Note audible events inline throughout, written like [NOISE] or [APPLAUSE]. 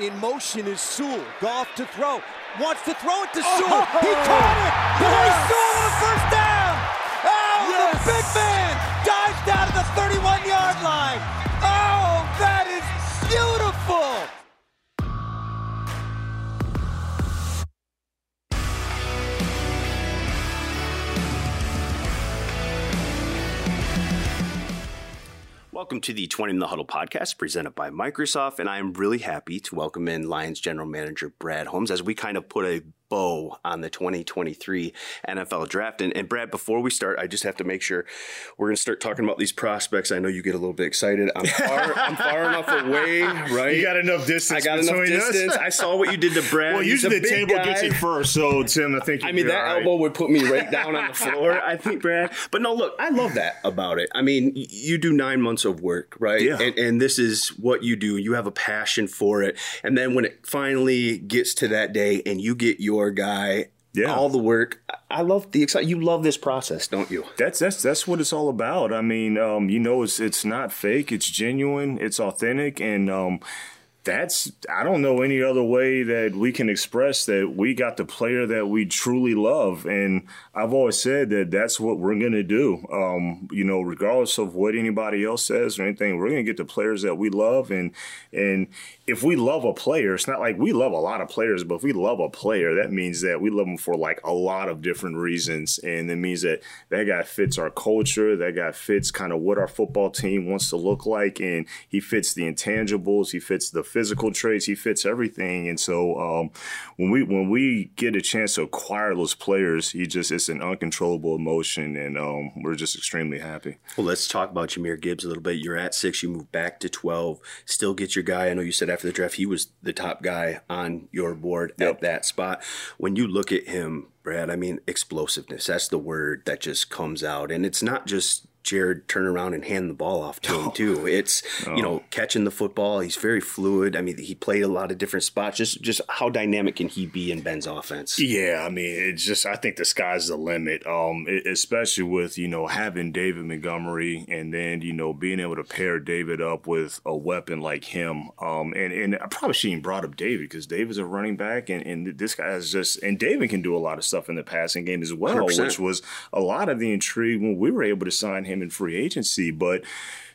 In motion is Sewell. Goff to throw. Wants to throw it to oh! Sewell. Oh, he caught it. Yes. Sewell with a first down. Oh, yes. the big man dives down to the 31 yard line. Welcome to the Twentyman the Huddle podcast presented by Microsoft. And I am really happy to welcome in Lions General Manager Brad Holmes as we kind of put a bow on the 2023 NFL draft. And, and, Brad, before we start, I just have to make sure we're going to start talking about these prospects. I know you get a little bit excited. I'm far, [LAUGHS] I'm far enough away, right? You got enough distance. I got enough distance. I saw what you did to Brad. Well, usually the table guy. gets you first. So, Tim, I think I mean, that right. elbow would put me right down on the floor, I think, Brad. But no, look, I love that about it. I mean, you do nine months of work, right? Yeah. And, and this is what you do. You have a passion for it. And then when it finally gets to that day and you get your guy yeah. all the work. I love the excitement. You love this process, don't you? That's that's that's what it's all about. I mean, um, you know, it's it's not fake. It's genuine. It's authentic, and um, that's I don't know any other way that we can express that we got the player that we truly love, and I've always said that that's what we're gonna do. Um, you know, regardless of what anybody else says or anything, we're gonna get the players that we love, and and if we love a player, it's not like we love a lot of players, but if we love a player, that means that we love them for like a lot of different reasons. And it means that that guy fits our culture, that guy fits kind of what our football team wants to look like, and he fits the intangibles, he fits the physical traits, he fits everything. And so um, when we when we get a chance to acquire those players, he just it's an uncontrollable emotion, and um, we're just extremely happy. Well, let's talk about Jahmyr Gibbs a little bit. You're at six, you move back to twelve, still get your guy. I know you said after after the draft, he was the top guy on your board yep. at that spot. When you look at him, Brad, I mean, explosiveness, that's the word that just comes out. And it's not just Jared turn around and hand the ball off to him [LAUGHS] too. It's oh. you know catching the football. He's very fluid. I mean, he played a lot of different spots. Just just how dynamic can he be in Ben's offense? Yeah, I mean, it's just I think the sky's the limit. Um, especially with you know having David Montgomery and then you know being able to pair David up with a weapon like him. Um, and and I probably shouldn't brought up David because David's a running back and and this guy is just and David can do a lot of stuff in the passing game as well, 100%. which was a lot of the intrigue when we were able to sign him in free agency. But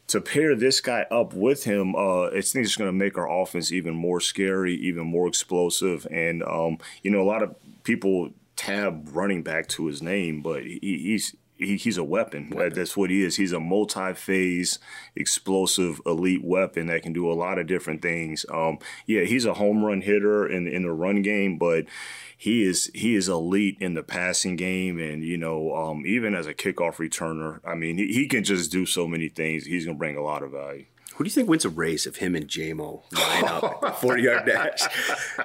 to pair this guy up with him, uh, I think it's going to make our offense even more scary, even more explosive. And, um, you know, a lot of people tab running back to his name, but he, he's he, he's a weapon. weapon. That's what he is. He's a multi-phase, explosive, elite weapon that can do a lot of different things. Um, yeah, he's a home run hitter in in the run game, but he is he is elite in the passing game, and you know, um, even as a kickoff returner, I mean, he, he can just do so many things. He's going to bring a lot of value. Who do you think wins a race if him and Jamo line up [LAUGHS] 40 yard dash?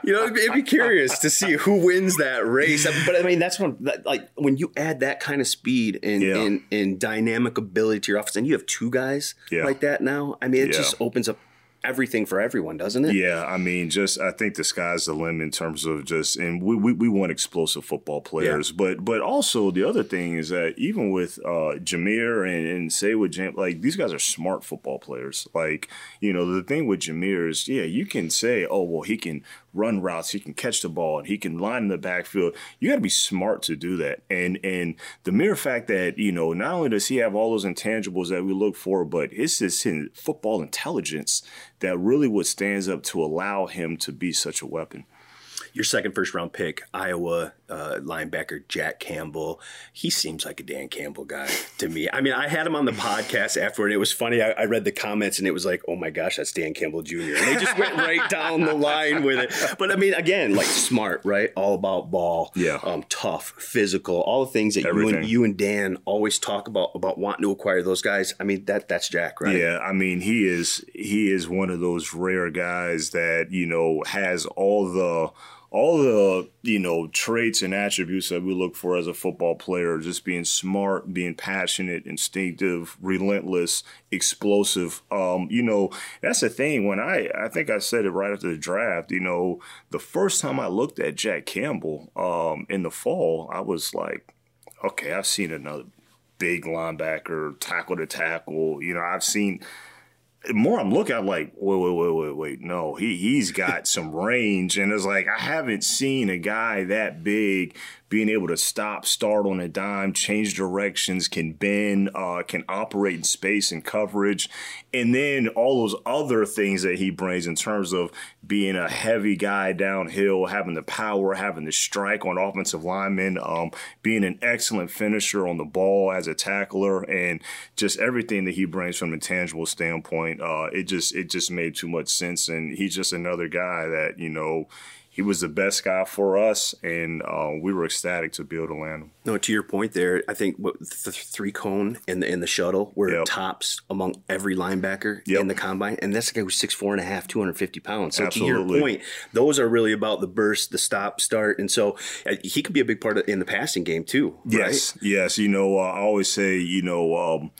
You know, it'd be curious to see who wins that race. But I mean, that's when, like, when you add that kind of speed and, yeah. and, and, dynamic ability to your offense, and you have two guys yeah. like that now, I mean, it yeah. just opens up everything for everyone, doesn't it? Yeah, I mean, just I think the sky's the limit in terms of just, and we we, we want explosive football players, yeah. but but also the other thing is that even with uh, Jahmyr and, and say with Jam, like these guys are smart football players. Like you know, the thing with Jahmyr is, yeah, you can say, oh well, he can run routes, he can catch the ball, and he can line in the backfield. You got to be smart to do that. And and the mere fact that you know not only does he have all those intangibles that we look for, but it's his football intelligence that really what stands up to allow him to be such a weapon your second first round pick, Iowa uh, linebacker Jack Campbell. He seems like a Dan Campbell guy to me. I mean, I had him on the podcast afterward. It was funny. I, I, read the comments and it was like, oh my gosh, that's Dan Campbell Jr. And they just went right [LAUGHS] down the line with it. But I mean, again, like smart, right? All about ball. Yeah. Um, tough, physical, all the things that you and you and Dan always talk about about wanting to acquire those guys. I mean, that that's Jack, right? Yeah. I mean, he is he is one of those rare guys that you know has all the all the you know traits and attributes that we look for as a football player just being smart being passionate instinctive relentless explosive. Um, you know that's the thing. When i i think i said it right after the draft you know the first time i looked at jack campbell um, in the fall i was like okay i've seen another big linebacker tackle to tackle. You know i've seen more I'm looking at like, wait, wait, wait, wait, wait. No, he he's got [LAUGHS] some range. And it's like I haven't seen a guy that big being able to stop, start on a dime, change directions, can bend, uh, can operate in space and coverage. And then all those other things that he brings in terms of being a heavy guy downhill, having the power, having the strike on offensive linemen, um, being an excellent finisher on the ball as a tackler, and just everything that he brings from a tangible standpoint. Uh, it just it just made too much sense, and he's just another guy that you know he was the best guy for us, and uh, we were ecstatic to be able to land him. No, to your point there, I think what, the three cone and the in the shuttle were yep. tops among every linebacker yep. in the combine, and that's a guy who's six four and a half, two hundred fifty pounds. So Absolutely. to your point, those are really about the burst, the stop, start, and so uh, he could be a big part of, in the passing game too. Yes, right? yes. You know, uh, I always say, you know. Um,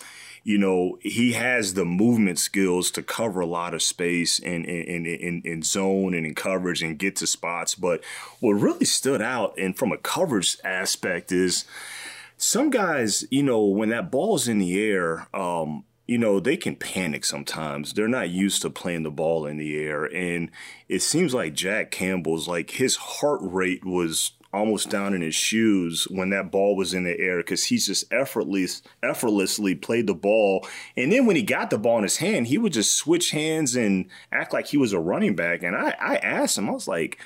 you know, he has the movement skills to cover a lot of space in, in, in, in, zone and in coverage and get to spots. But what really stood out and from a coverage aspect is some guys, you know, when that ball's in the air, um, you know, they can panic sometimes. They're not used to playing the ball in the air. And it seems like Jack Campbell's like his heart rate was almost down in his shoes when that ball was in the air because he's just effortless, effortlessly played the ball. And then when he got the ball in his hand, he would just switch hands and act like he was a running back. And I, I asked him, I was like,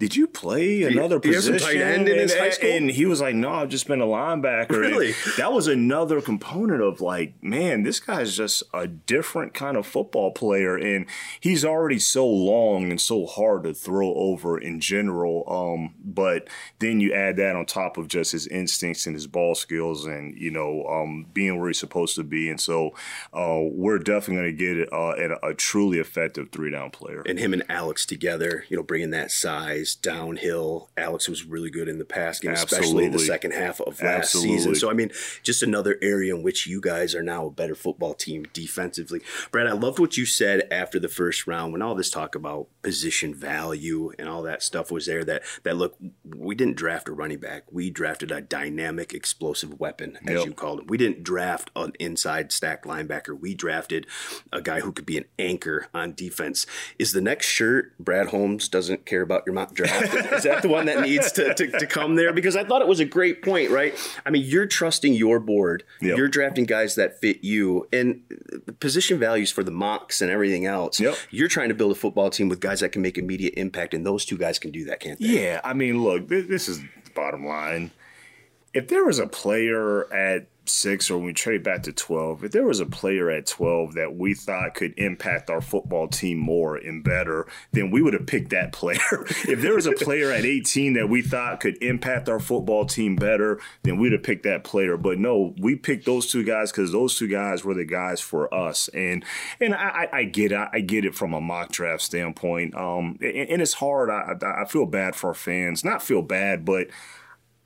did you play another he, position? tight end in his and, high school? And he was like, no, I've just been a linebacker. Really? And that was another component of like, man, this guy's just a different kind of football player. And he's already so long and so hard to throw over in general. Um, but then you add that on top of just his instincts and his ball skills and, you know, um, being where he's supposed to be. And so uh, we're definitely going to get uh, a, a truly effective three down player. And him and Alex together, you know, bringing that size downhill. Alex was really good in the pass game, Absolutely. especially the second half of last Absolutely. season. So, I mean, just another area in which you guys are now a better football team defensively. Brad, I loved what you said after the first round when all this talk about position value and all that stuff was there. That, that look, we didn't draft a running back. We drafted a dynamic, explosive weapon, as yep. you called him. We didn't draft an inside stacked linebacker. We drafted a guy who could be an anchor on defense. Is the next shirt Brad Holmes doesn't care about your mock draft? Is that the one that needs to, to, to, come there? Because I thought it was a great point, right? I mean, you're trusting your board. Yep. You're drafting guys that fit you. And position values for the mocks and everything else. Yep. You're trying to build a football team with guys that can make immediate impact, and those two guys can do that, can't they? Yeah. I mean, look, this is the bottom line. If there was a player at six or when we trade back to 12, if there was a player at 12 that we thought could impact our football team more and better, then we would have picked that [LAUGHS] player. if there was a player at 18 that we thought could impact our football team better, then we'd have picked that player. But no, we picked those two guys because those two guys were the guys for us. And and I, I get it. I get it from a mock draft standpoint. Um, and, and it's hard. I, I feel bad for our fans. Not feel bad, but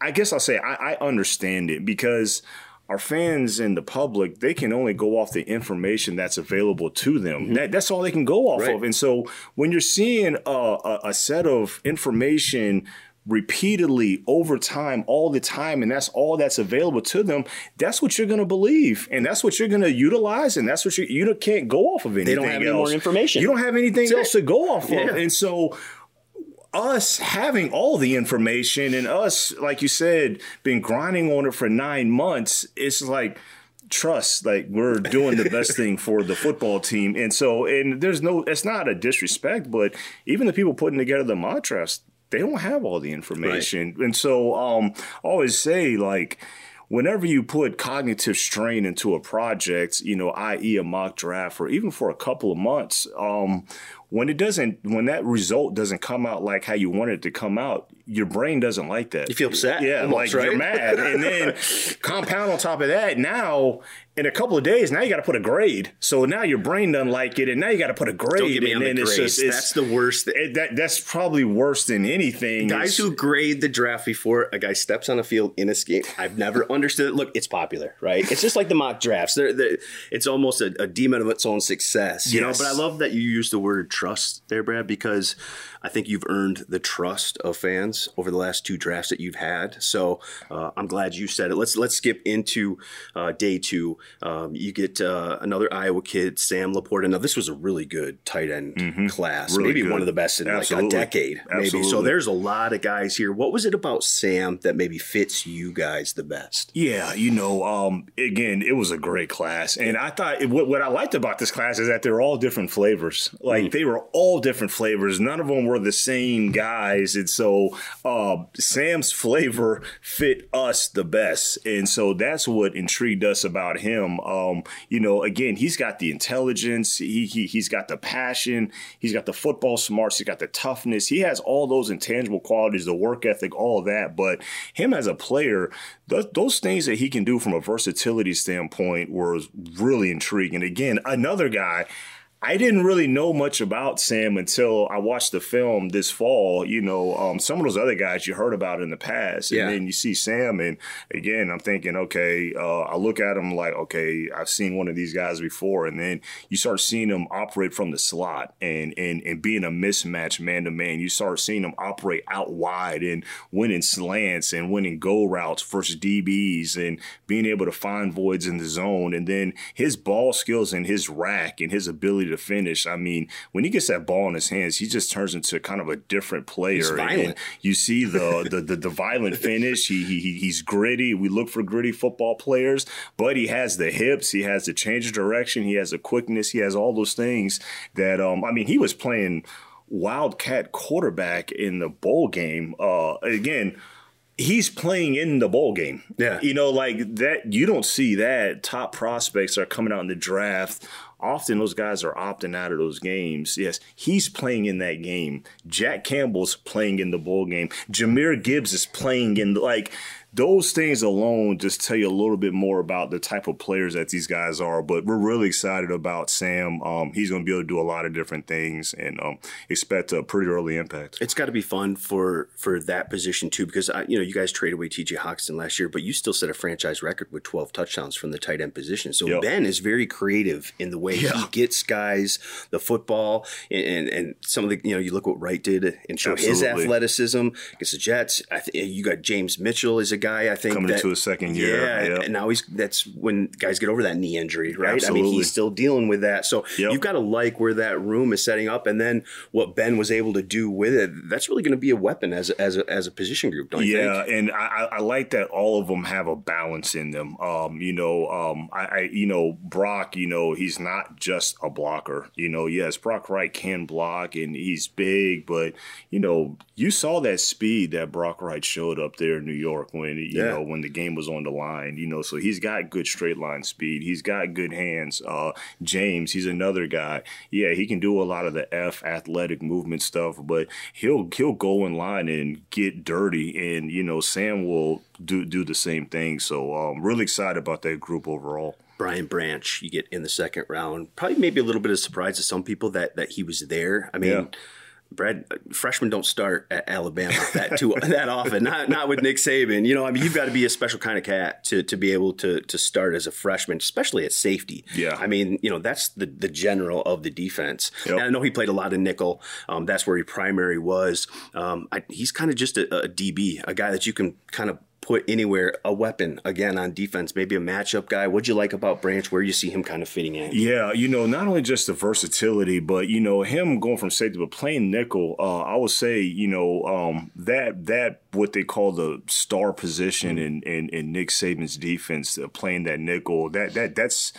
I guess I'll say I, I understand it because – our fans and the public, they can only go off the information that's available to them. Mm-hmm. That, that's all they can go off right. of. And so when you're seeing a, a, a set of information repeatedly over time, all the time, and that's all that's available to them, that's what you're going to believe, and that's what you're going to utilize, and that's what you you can't go off of anything. They don't have else. any more information. You don't have anything else to go off yeah. of, and so us having all the information and us, like you said, been grinding on it for nine months, it's like trust like we're doing the best thing for the football team and so and there's no it's not a disrespect but even the people putting together the mock drafts they don't have all the information right. and so um I always say like whenever you put cognitive strain into a project, you know, i.e., a mock draft, or even for a couple of months, um, when it doesn't, when that result doesn't come out like how you want it to come out, your brain doesn't like that. You feel upset. Yeah, almost, like right? you're mad. and then [LAUGHS] compound on top of that, now in a couple of days, now you got to put a grade. So now your brain doesn't like it, and now you got to put a grade. Don't get me and on the grades. Just, that's the worst. It, that, that's probably worse than anything. Guys it's, who grade the draft before a guy steps on a field in a game, I've never understood it. Look, it's popular, right? It's just like the mock drafts. They're, they're, it's almost a, a, demon of its own success, you yes. know. But I love that you use the word trust there, Brad, because I think you've earned the trust of fans over the last two drafts that you've had. So uh, I'm glad you said it. Let's let's skip into uh, day two Um, you get uh, another Iowa kid, Sam LaPorta. Now, this was a really good tight end mm-hmm. class, really maybe good. one of the best in Absolutely. like a decade, Absolutely. maybe. So there's a lot of guys here. What was it about Sam that maybe fits you guys the best? Yeah, you know, um, again, it was a great class, and I thought it, what, what, I liked about this class is that they're all different flavors. Like mm. they were all different flavors. None of them were the same guys, and so uh, Sam's flavor fit us the best, and so that's what intrigued us about him. Um, you know, again, he's got the intelligence, he, he he's got the passion, he's got the football smarts, he's got the toughness. He has all those intangible qualities, the work ethic, all that. But him as a player, th- those things that he can do from a versatility standpoint was really intriguing. Again, another guy I didn't really know much about Sam until I watched the film this fall. You know, um, some of those other guys you heard about in the past, and yeah. then you see Sam, and again, I'm thinking, okay, uh, I look at him like, okay, I've seen one of these guys before, and then you start seeing him operate from the slot and and and being a mismatch man to man. You start seeing him operate out wide and winning slants and winning go routes versus DBs and being able to find voids in the zone, and then his ball skills and his rack and his ability to finish. I mean, when he gets that ball in his hands, he just turns into kind of a different player. And you see the, the the, the violent [LAUGHS] finish. He, he he's gritty. We look for gritty football players, but he has the hips. He has the change of direction. He has the quickness. He has all those things that um. I mean, he was playing wildcat quarterback in the bowl game. Uh, again he's playing in the bowl game. Yeah. You know, like that, you don't see that. Top prospects are coming out in the draft often those guys are opting out of those games. Yes, he's playing in that game. Jack Campbell's playing in the bowl game. Jahmyr Gibbs is playing in like those things alone just tell you a little bit more about the type of players that these guys are. But we're really excited about Sam. Um, he's going to be able to do a lot of different things and um, expect a pretty early impact. It's got to be fun for for that position too, because I, you know you guys traded away T.J. Hockenson last year, but you still set a franchise record with 12 touchdowns from the tight end position. So yep. Ben is very creative in the way yeah. he gets guys the football, and, and, and some of the you know you look what Wright did and show Absolutely. his athleticism against the Jets. I th- you got James Mitchell is a guy I think coming that, into his second year. Yeah, yep. and now he's that's when guys get over that knee injury, right? Absolutely. I mean, he's still dealing with that. So yep. you've got to like where that room is setting up, and then what Ben was able to do with it. That's really going to be a weapon as a, as a, as a position group, don't you yeah, think? and I, I, like that all of them have a balance in them. Um, you know, um, I, I you know Brock, you know, he's not just a blocker. You know, yes, Brock Wright can block and he's big, but you know, you saw that speed that Brock Wright showed up there in New York when you yeah. know when the game was on the line. You know, so he's got good straight line speed. He's got good hands. Uh, James, he's another guy. Yeah, he can do a lot of the F athletic movement stuff, but he'll he'll go in line and get dirty, and you know Sam will do do the same thing. So I'm um, really excited about that group overall. Brian Branch, you get in the second round. Probably maybe a little bit of surprise to some people that that he was there. I mean. Yeah Brad, freshmen don't start at Alabama that too [LAUGHS] that often. Not not with Nick Saban. You know, I mean, you've got to be a special kind of cat to to be able to to start as a freshman, especially at safety. Yeah. I mean, you know, that's the the general of the defense. Yep. And I know he played a lot of nickel. Um, that's where he primary was. Um, I, he's kind of just a, a DB, a guy that you can kind of put anywhere a weapon again on defense, maybe a matchup guy. What'd you like about Branch? Where you see him kind of fitting in? Yeah, you know, not only just the versatility, but you know, him going from safety but playing nickel. Uh, I would say, you know, um, that that what they call the star position in, in, in Nick Saban's defense, uh, playing that nickel. That that that's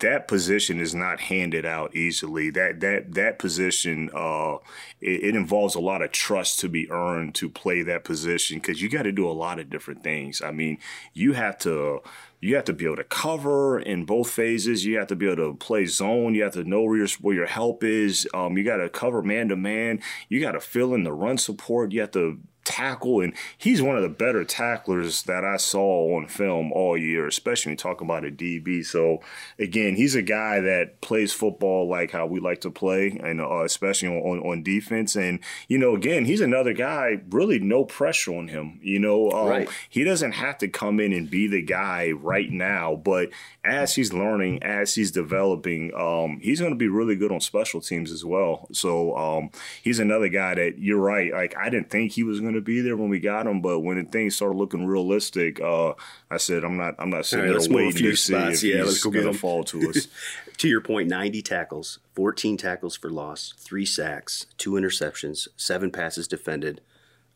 that position is not handed out easily. That that that position, uh, it, it, involves a lot of trust to be earned to play that position because you got to do a lot of different things. I mean, you have to you have to be able to cover in both phases. You have to be able to play zone. You have to know where your, where your help is. Um, you got to cover man to man. You got to fill in the run support. You have to tackle, and he's one of the better tacklers that I saw on film all year, especially when talking about a DB. So again, he's a guy that plays football like how we like to play, and uh, especially on, on defense. And you know, again, he's another guy. Really, no pressure on him. You know, um, right. he doesn't have to come in and be the guy right now, but as he's learning, as he's developing, um, he's going to be really good on special teams as well. So um, he's another guy that you're right. Like I didn't think he was going to to be there when we got him, but when things started looking realistic, uh, I said, I'm not, I'm not sitting right, there waiting to see spots. if yeah, he's going to fall to us. [LAUGHS] to your point, 90 tackles, 14 tackles for loss, three sacks, two interceptions, seven passes defended.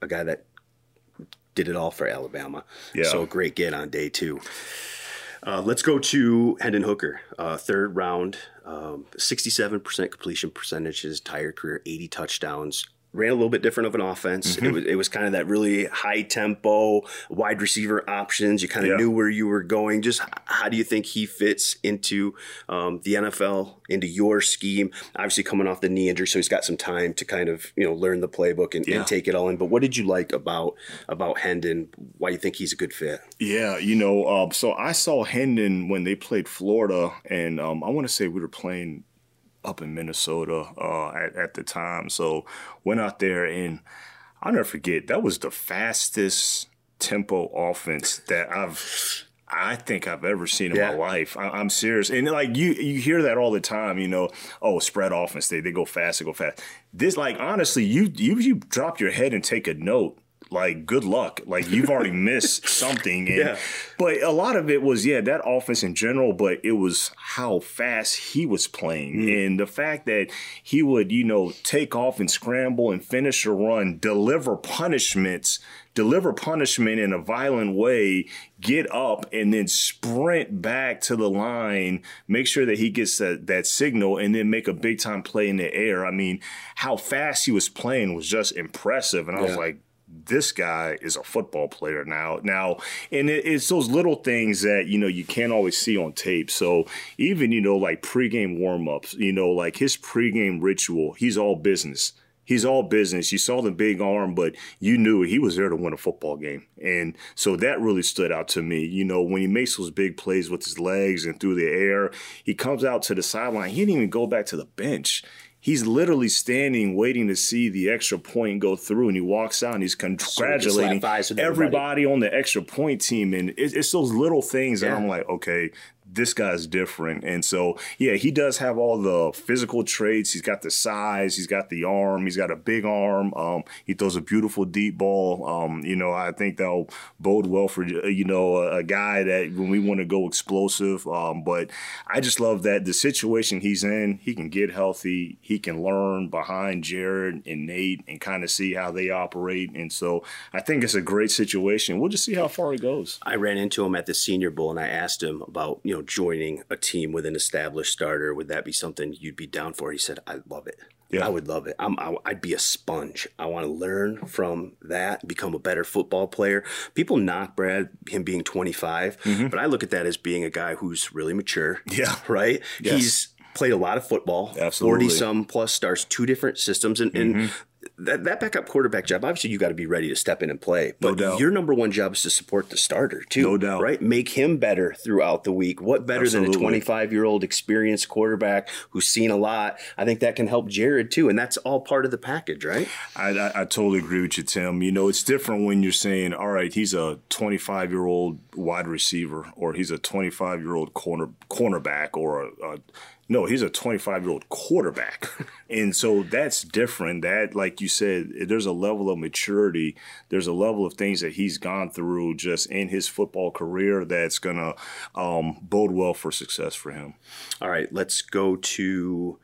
A guy that did it all for Alabama. Yeah. So a great get on day two. Uh, let's go to Hendon Hooker, uh, third round, um, 67% completion percentage, his entire career, 80 touchdowns, ran a little bit different of an offense. Mm-hmm. It was it was kind of that really high tempo wide receiver options. You kind of yeah. knew where you were going. Just how do you think he fits into um, the NFL, into your scheme? Obviously, coming off the knee injury, so he's got some time to kind of you know learn the playbook and, yeah. and take it all in. But what did you like about about Hendon? Why do you think he's a good fit? Yeah, you know, uh, so I saw Hendon when they played Florida, and um, I want to say we were playing up in Minnesota uh, at, at the time. So went out there and I'll never forget that was the fastest tempo offense that I've I think I've ever seen in yeah. my life. I, am serious, and like you, you hear that all the time. You know, oh, spread offense, they they go fast, they go fast. This, like, honestly, you you you drop your head and take a note like good luck. Like you've already [LAUGHS] missed something. And, yeah. But a lot of it was, yeah, that offense in general, but it was how fast he was playing. Mm. And the fact that he would, you know, take off and scramble and finish a run, deliver punishments, deliver punishment in a violent way, get up and then sprint back to the line, make sure that he gets that, that signal and then make a big time play in the air. I mean, how fast he was playing was just impressive. And I yeah. was like, this guy is a football player now. Now, and it, it's those little things that you know you can't always see on tape. So even you know like pregame warmups, you know like his pregame ritual, he's all business. He's all business. You saw the big arm, but you knew he was there to win a football game. And so that really stood out to me. You know, when he makes those big plays with his legs and through the air, he comes out to the sideline. He didn't even go back to the bench he's literally standing waiting to see the extra point go through and he walks out and he's congratulating everybody. everybody. on the extra point team and it's, it's those little things yeah. that i'm like okay this guy's different. And so, yeah, he does have all the physical traits. He's got the size, he's got the arm, he's got a big arm. Um, he throws a beautiful deep ball. Um, you know, I think that'll bode well for you know a, a guy that when we want to go explosive. Um, but I just love that the situation he's in, he can get healthy, he can learn behind Jared and Nate and kind of see how they operate. And so, I think it's a great situation. We'll just see how far it goes. I ran into him at the Senior Bowl and I asked him about you know joining a team with an established starter, would that be something you'd be down for? He said, I love it. Yeah. I would love it. I'm, I, would be a sponge. I want to learn from that, become a better football player. People knock Brad him being 25, mm-hmm. but I look at that as being a guy who's really mature. Yeah. Right. Yes. He's played a lot of football. Absolutely. 40 some plus stars, two different systems. And, mm-hmm. and that, that backup quarterback job, obviously you got to be ready to step in and play. But no your number one job is to support the starter too. No doubt. Right? Make him better throughout the week. What better Absolutely. than a 25 year old experienced quarterback who's seen a lot? I think that can help Jared too. And that's all part of the package, right? I, I, I totally agree with you, Tim. You know, it's different when you're saying, all right, he's a 25 year old wide receiver or he's a 25 year old corner cornerback or a, a no, he's a 25 year old quarterback. [LAUGHS] and so that's different. That, like you said, there's a level of maturity. There's a level of things that he's gone through just in his football career that's going to um, bode well for success for him. All right, let's go to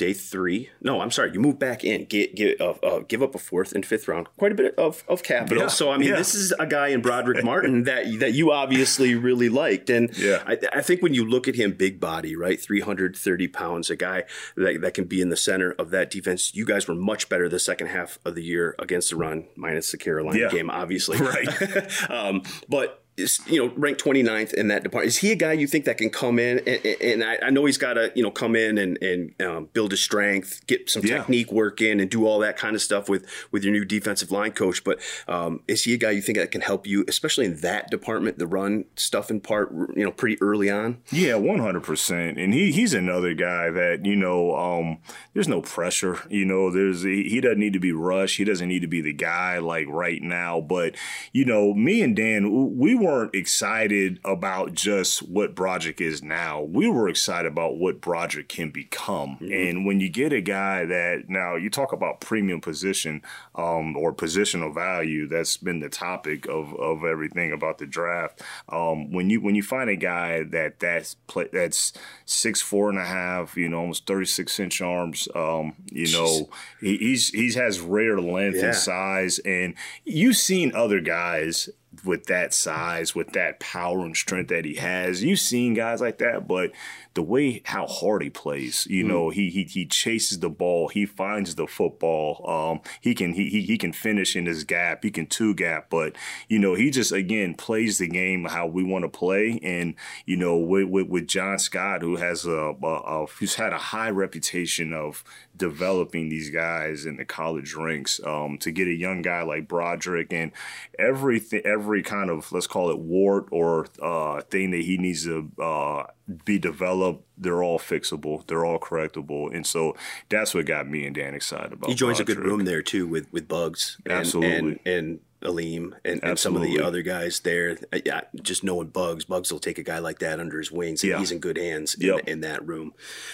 day three. No, I'm sorry. You move back in, get, get uh, uh, give up a fourth and fifth round, quite a bit of, of capital. Yeah, so I mean, yeah. this is a guy in Brodric Martin [LAUGHS] that that you obviously really liked, and yeah. I, I, think when you look at him, big body, right, 330 pounds, a guy that, that can be in the center of that defense. You guys were much better the second half of the year against the run, minus the Carolina yeah. game, obviously, right. [LAUGHS] um, but is you know ranked 29th in that department. Is he a guy you think that can come in and, and I, I, know he's got to you know come in and and um, build his strength, get some yeah. technique work in, and do all that kind of stuff with with your new defensive line coach. But um, is he a guy you think that can help you, especially in that department, the run stuff in part, you know, pretty early on? Yeah, 100. percent And he he's another guy that you know um, there's no pressure. You know, there's he doesn't need to be rushed. He doesn't need to be the guy like right now. But you know, me and Dan, we were weren't excited about just what Brodric is now. We were excited about what Brodric can become. Mm-hmm. And when you get a guy that now you talk about premium position um, or positional value, that's been the topic of, of everything about the draft. Um, when you when you find a guy that that's play, that's six four and a half, you know, almost thirty six inch arms, um, you know, he, he's he's has rare length yeah. and size, and you've seen other guys with that size, with that power and strength that he has. You've seen guys like that, but the way how hard he plays, you mm. know, he he he chases the ball, he finds the football. Um, he can he, he he can finish in his gap, he can two gap, but you know, he just again plays the game how we want to play. And you know, with, with, with John Scott, who has a, a, a who's had a high reputation of developing these guys in the college ranks, um, to get a young guy like Brodric and everything, every kind of let's call it wart or uh, thing that he needs to uh, be developed. They're all fixable. They're all correctable, and so that's what got me and Dan excited about. He joins Brodric. a good room there too with with Bugs. And, Absolutely, and, and Alim and, and, some of the other guys there. Yeah, just knowing Bugs, Bugs will take a guy like that under his wings, and yeah. he's in good hands in, in, that room.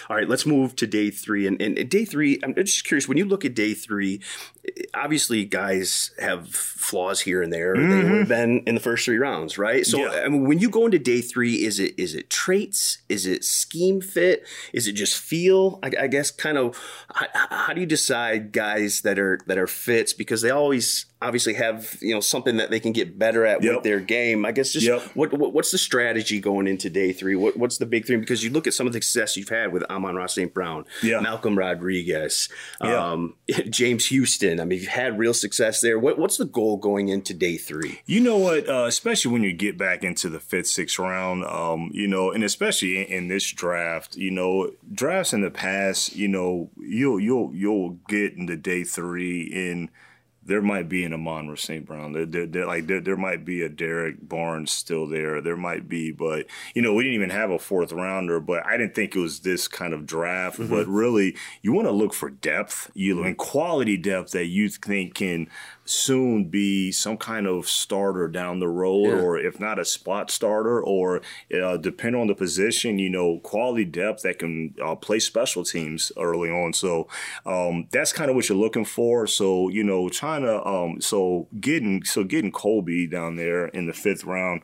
All right, let's move to day three. And, and day three, I'm just curious when you look at day three, obviously guys have flaws here and there. Mm-hmm. They would have been in the first three rounds, right? So yeah. I mean, when you go into day three, is it is it traits? Is it scheme fit? Is it just feel? I, I guess kind of how, how do you decide guys that are that are fits because they always obviously have you know something that they can get better at yep. with their game. I guess just yep. what, what, what's the strategy going into day three? What, what's the big thing? Because you look at some of the success you've had with Amon-Ra St. Brown, yeah. Malcolm Rodriguez, yeah. um, [LAUGHS] James Houston. I mean, you've had real success there. What, what's the goal going into day three? You know what? Uh, especially when you get back into the fifth, sixth round, um, you know, and especially in, in this draft, you know, drafts in the past, you know, you'll you'll you'll get into day three in – there might be an Amon St. Brown. There, there, there, like there, there might be a Derrick Barnes still there. There might be, but you know, we didn't even have a fourth rounder. But I didn't think it was this kind of draft. Mm-hmm. But really, you want to look for depth, you mm-hmm. and quality depth that you think can soon be some kind of starter down the road, yeah. or if not a spot starter, or uh, depending on the position, you know, quality depth that can uh, play special teams early on. So um, that's kind of what you're looking for. So you know, trying to um, so getting so getting Colby down there in the fifth round,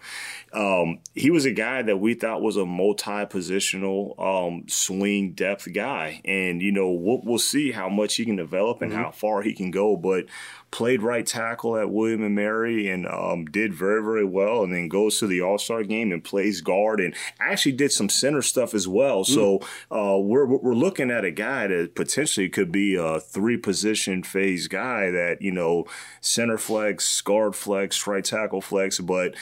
um, he was a guy that we thought was a multi-positional um, swing depth guy, and you know we'll, we'll see how much he can develop and mm-hmm. how far he can go, but played right tackle at William and Mary and um, did very, very well. And then goes to the All Star game and plays guard and actually did some center stuff as well. Mm. So uh, we're, we're looking at a guy that potentially could be a three position phase guy that, you know, center flex, guard flex, right tackle flex. But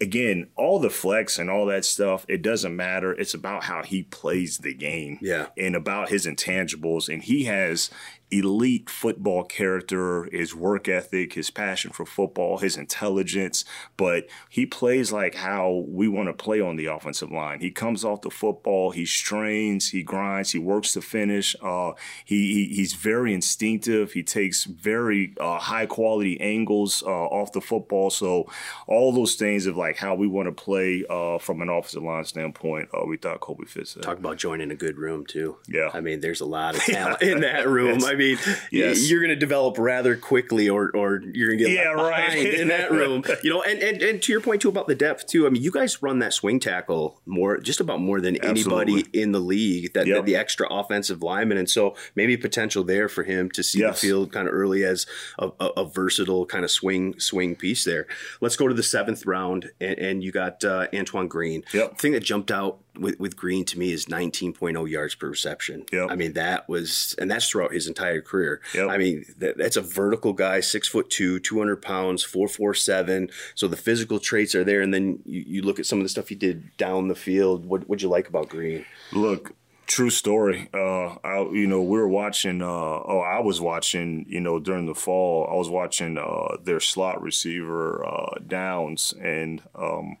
again, all the flex and all that stuff, it doesn't matter. It's about how he plays the game. Yeah. And about his intangibles. And he has elite football character, his work ethic, his passion for football, his intelligence, but he plays like how we want to play on the offensive line. He comes off the football, he strains, he grinds, he works to finish. Uh, he, he, he's very instinctive. He takes very uh, high quality angles uh, off the football. So all those things of like how we want to play uh, from an offensive line standpoint, uh, we thought Colby fits that. Talk about joining a good room too. Yeah, I mean, there's a lot of [LAUGHS] talent in that room. I mean, yes. you're going to develop rather quickly, or or you're going to get yeah, right. in that room. [LAUGHS] You know, and, and and to your point too about the depth too. I mean, you guys run that swing tackle more, just about more than Absolutely. anybody in the league. That, yep. that, the extra offensive lineman, and so maybe potential there for him to see yes. the field kind of early as a, a, a, versatile kind of swing swing piece there. Let's go to the seventh round, and, and you got uh, Antoine Green. Yep. The thing that jumped out with, with Green to me is 19.0 yards per reception. Yep. I mean, that was, and that's throughout his entire career. Yep. I mean, that, that's a vertical guy, six foot two, 200 pounds, 447. So the physical traits are there. And then you, you look at some of the stuff he did down the field. What would you like about Green? Look, True story. Uh, I, you know, we were watching. Uh, oh, I was watching. You know, during the fall, I was watching uh, their slot receiver uh, Downs, and um,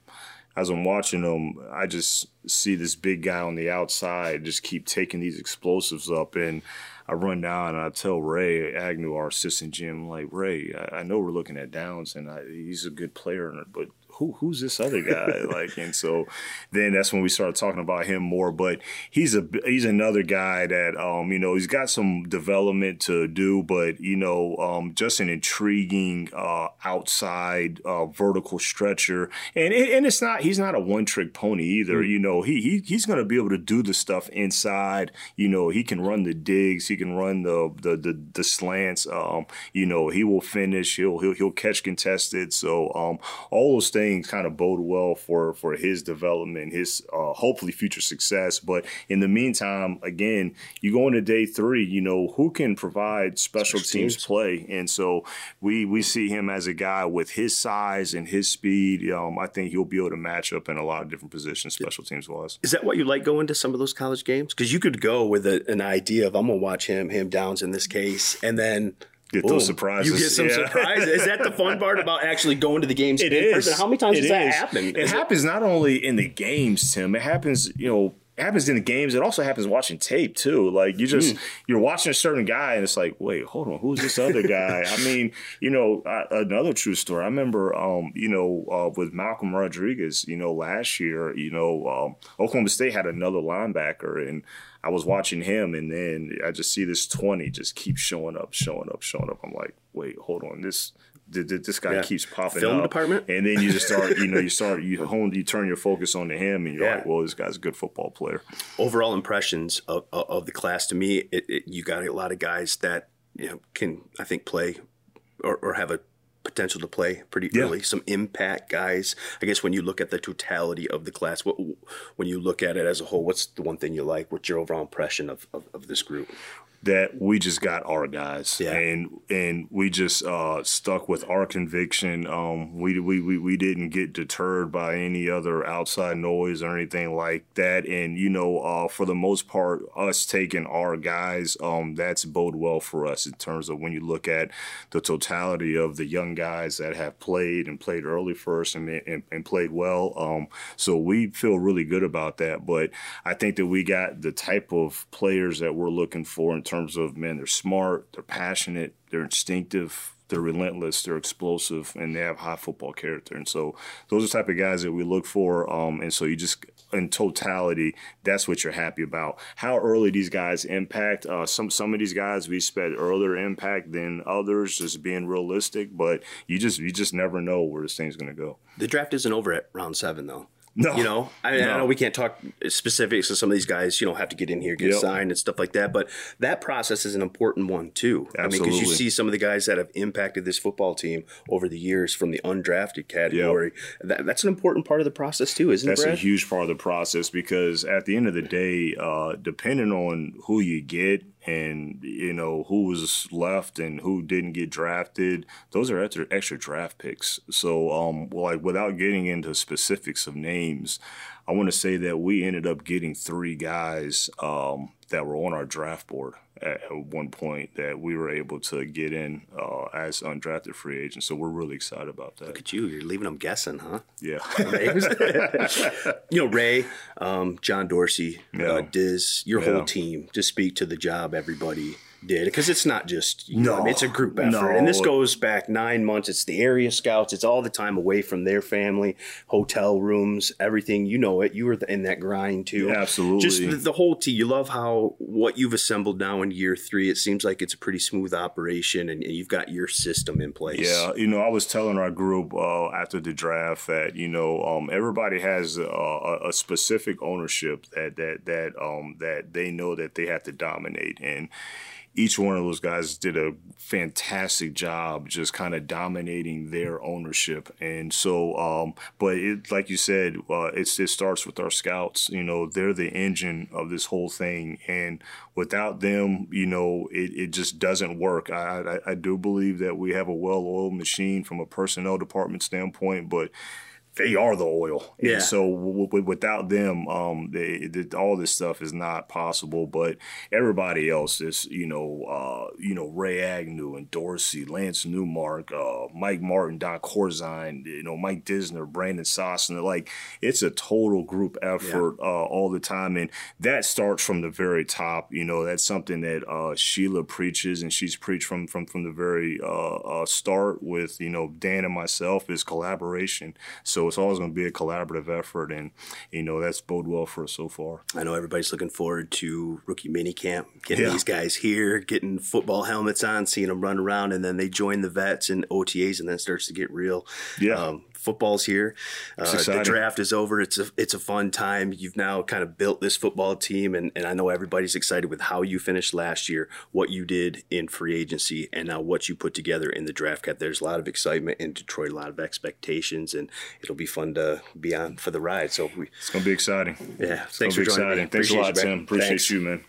as I'm watching them, I just see this big guy on the outside just keep taking these explosives up. And I run down and I tell Ray Agnew, our assistant GM, like, Ray, I, I know we're looking at Downs and I, he's a good player, but who who's this other guy? [LAUGHS] like, and so then that's when we started talking about him more. But he's a he's another guy that um, you know he's got some development to do, but you know um, just an intriguing uh, outside uh, vertical stretcher, and it, and it's not he's not a one trick pony either. Mm. You know he, he he's going to be able to do the stuff inside. You know he can run the digs, he can run the the the, the slants. Um, you know he will finish. He'll he'll he'll catch contested. So um, all those things kind of bode well for for his development, his uh, hopefully future success. But in the meantime, again, you go into day three. You know who can provide special, teams play, and so we we see him as a guy with his size and his speed. Um, I think he'll be able to match up in a lot of different positions, special teams wise. Is that what you like going to some of those college games? Because you could go with a, an idea of I'm gonna watch him, him Downs in this case, and then get those surprises. You get some yeah. surprises. Is that the fun part about actually going to the games? It is. Person? How many times it does is. that happen? It is happens it? not only in the games, Tim. It happens, you know, happens in the games. It also happens watching tape too. Like you just mm. you're watching a certain guy, and it's like, wait, hold on, who's this other guy? I mean, you know, I, another true story. I remember, um, you know, uh, with Malcolm Rodriguez, you know, last year, you know, um, Oklahoma State had another linebacker, and I was watching him, and then I just see this twenty just keep showing up, showing up, showing up. I'm like, wait, hold on, this this guy yeah. keeps popping film up. department and then you just start you know you [LAUGHS] start you hone you turn your focus on to him and you're yeah. like well this guy's a good football player overall impressions of, of the class to me it, it, you got a lot of guys that you know can i think play or, or have a potential to play pretty yeah. early. Some impact guys. I guess when you look at the totality of the class what when you look at it as a whole what's the one thing you like? What's your overall impression of, of, of this group that we just got our guys yeah. and and we just uh, stuck with our conviction. Um, we, we we we didn't get deterred by any other outside noise or anything like that. And you know uh, for the most part us taking our guys um, that's bode well for us in terms of when you look at the totality of the young guys that have played and played early first and and, and played well. Um, so we feel really good about that. But I think that we got the type of players that we're looking for in terms of man, they're smart, they're passionate, they're instinctive, they're relentless, they're explosive, and they have high football character. And so those are the type of guys that we look for. Um, and so you just in totality, that's what you're happy about. How early these guys impact. Uh, some some of these guys we expect earlier impact than others, just being realistic. But you just you just never know where this thing's going to go. The draft isn't over at round seven though. No, you know, I, no. I, know we can't talk specifics. So some of these guys, you know, have to get in here, get yep. signed, and stuff like that. But that process is an important one too. Absolutely. I mean, because you see some of the guys that have impacted this football team over the years from the undrafted category. Yep. That, that's an important part of the process too, isn't that's it? That's a huge part of the process because at the end of the day, uh, depending on who you get and you know who was left and who didn't get drafted. Those are extra, extra draft picks. So, um, like without getting into specifics of names, I want to say that we ended up getting three guys um, that were on our draft board at one point that we were able to get in uh, as undrafted free agents. So we're really excited about that. Look at you. You're leaving them guessing, huh? Yeah. [LAUGHS] [LAUGHS] you know, Ray, um, John Dorsey, uh, yeah. uh, Diz, your yeah. whole team, just speak to the job, everybody did because it's not just no, know, it's a group effort, no. and this goes back nine months. It's the area scouts. It's all the time away from their family, hotel rooms, everything. You know it. You were in that grind too. Yeah, absolutely. Just the, the, whole team. You love how what you've assembled now in year three. It seems like it's a pretty smooth operation, and, and you've got your system in place. Yeah, you know, I was telling our group uh, after the draft that you know um, everybody has a, a, specific ownership that that that um, that they know that they have to dominate and each one of those guys did a fantastic job just kind of dominating their ownership. And so um, but it like you said uh, it starts with our scouts you know they're the engine of this whole thing. And without them you know it, it just doesn't work. I, I, I do believe that we have a well-oiled machine from a personnel department standpoint but they are the oil. Yeah. And so w- w- without them, um, they, they, all this stuff is not possible. But everybody else is, you know, uh, you know, Ray Agnew and Dorsey, Lance Newmark, uh, Mike Martin, Doc Horzine, you know, Mike Disner, Brandon Sosna. Like it's a total group effort yeah. uh, all the time, and that starts from the very top. You know, that's something that uh, Sheila preaches, and she's preached from from from the very uh, uh, start with you know Dan and myself is collaboration. So So it's always going to be a collaborative effort, and you know that's bode well for us so far. I know everybody's looking forward to rookie mini camp, getting yeah. these guys here, getting football helmets on, seeing them run around, and then they join the vets and OTAs, and then it starts to get real. Yeah. Um, football's here. Uh, the draft is over. It's a it's a fun time. You've now kind of built this football team, and, and I know everybody's excited with how you finished last year, what you did in free agency, and now what you put together in the draft cut. There's a lot of excitement in Detroit, a lot of expectations, and it'll be fun to be on for the ride. So we, it's gonna be exciting. Yeah, it's thanks for joining exciting. Me. Thanks Appreciate a lot, you, Tim. Appreciate thanks. you, man.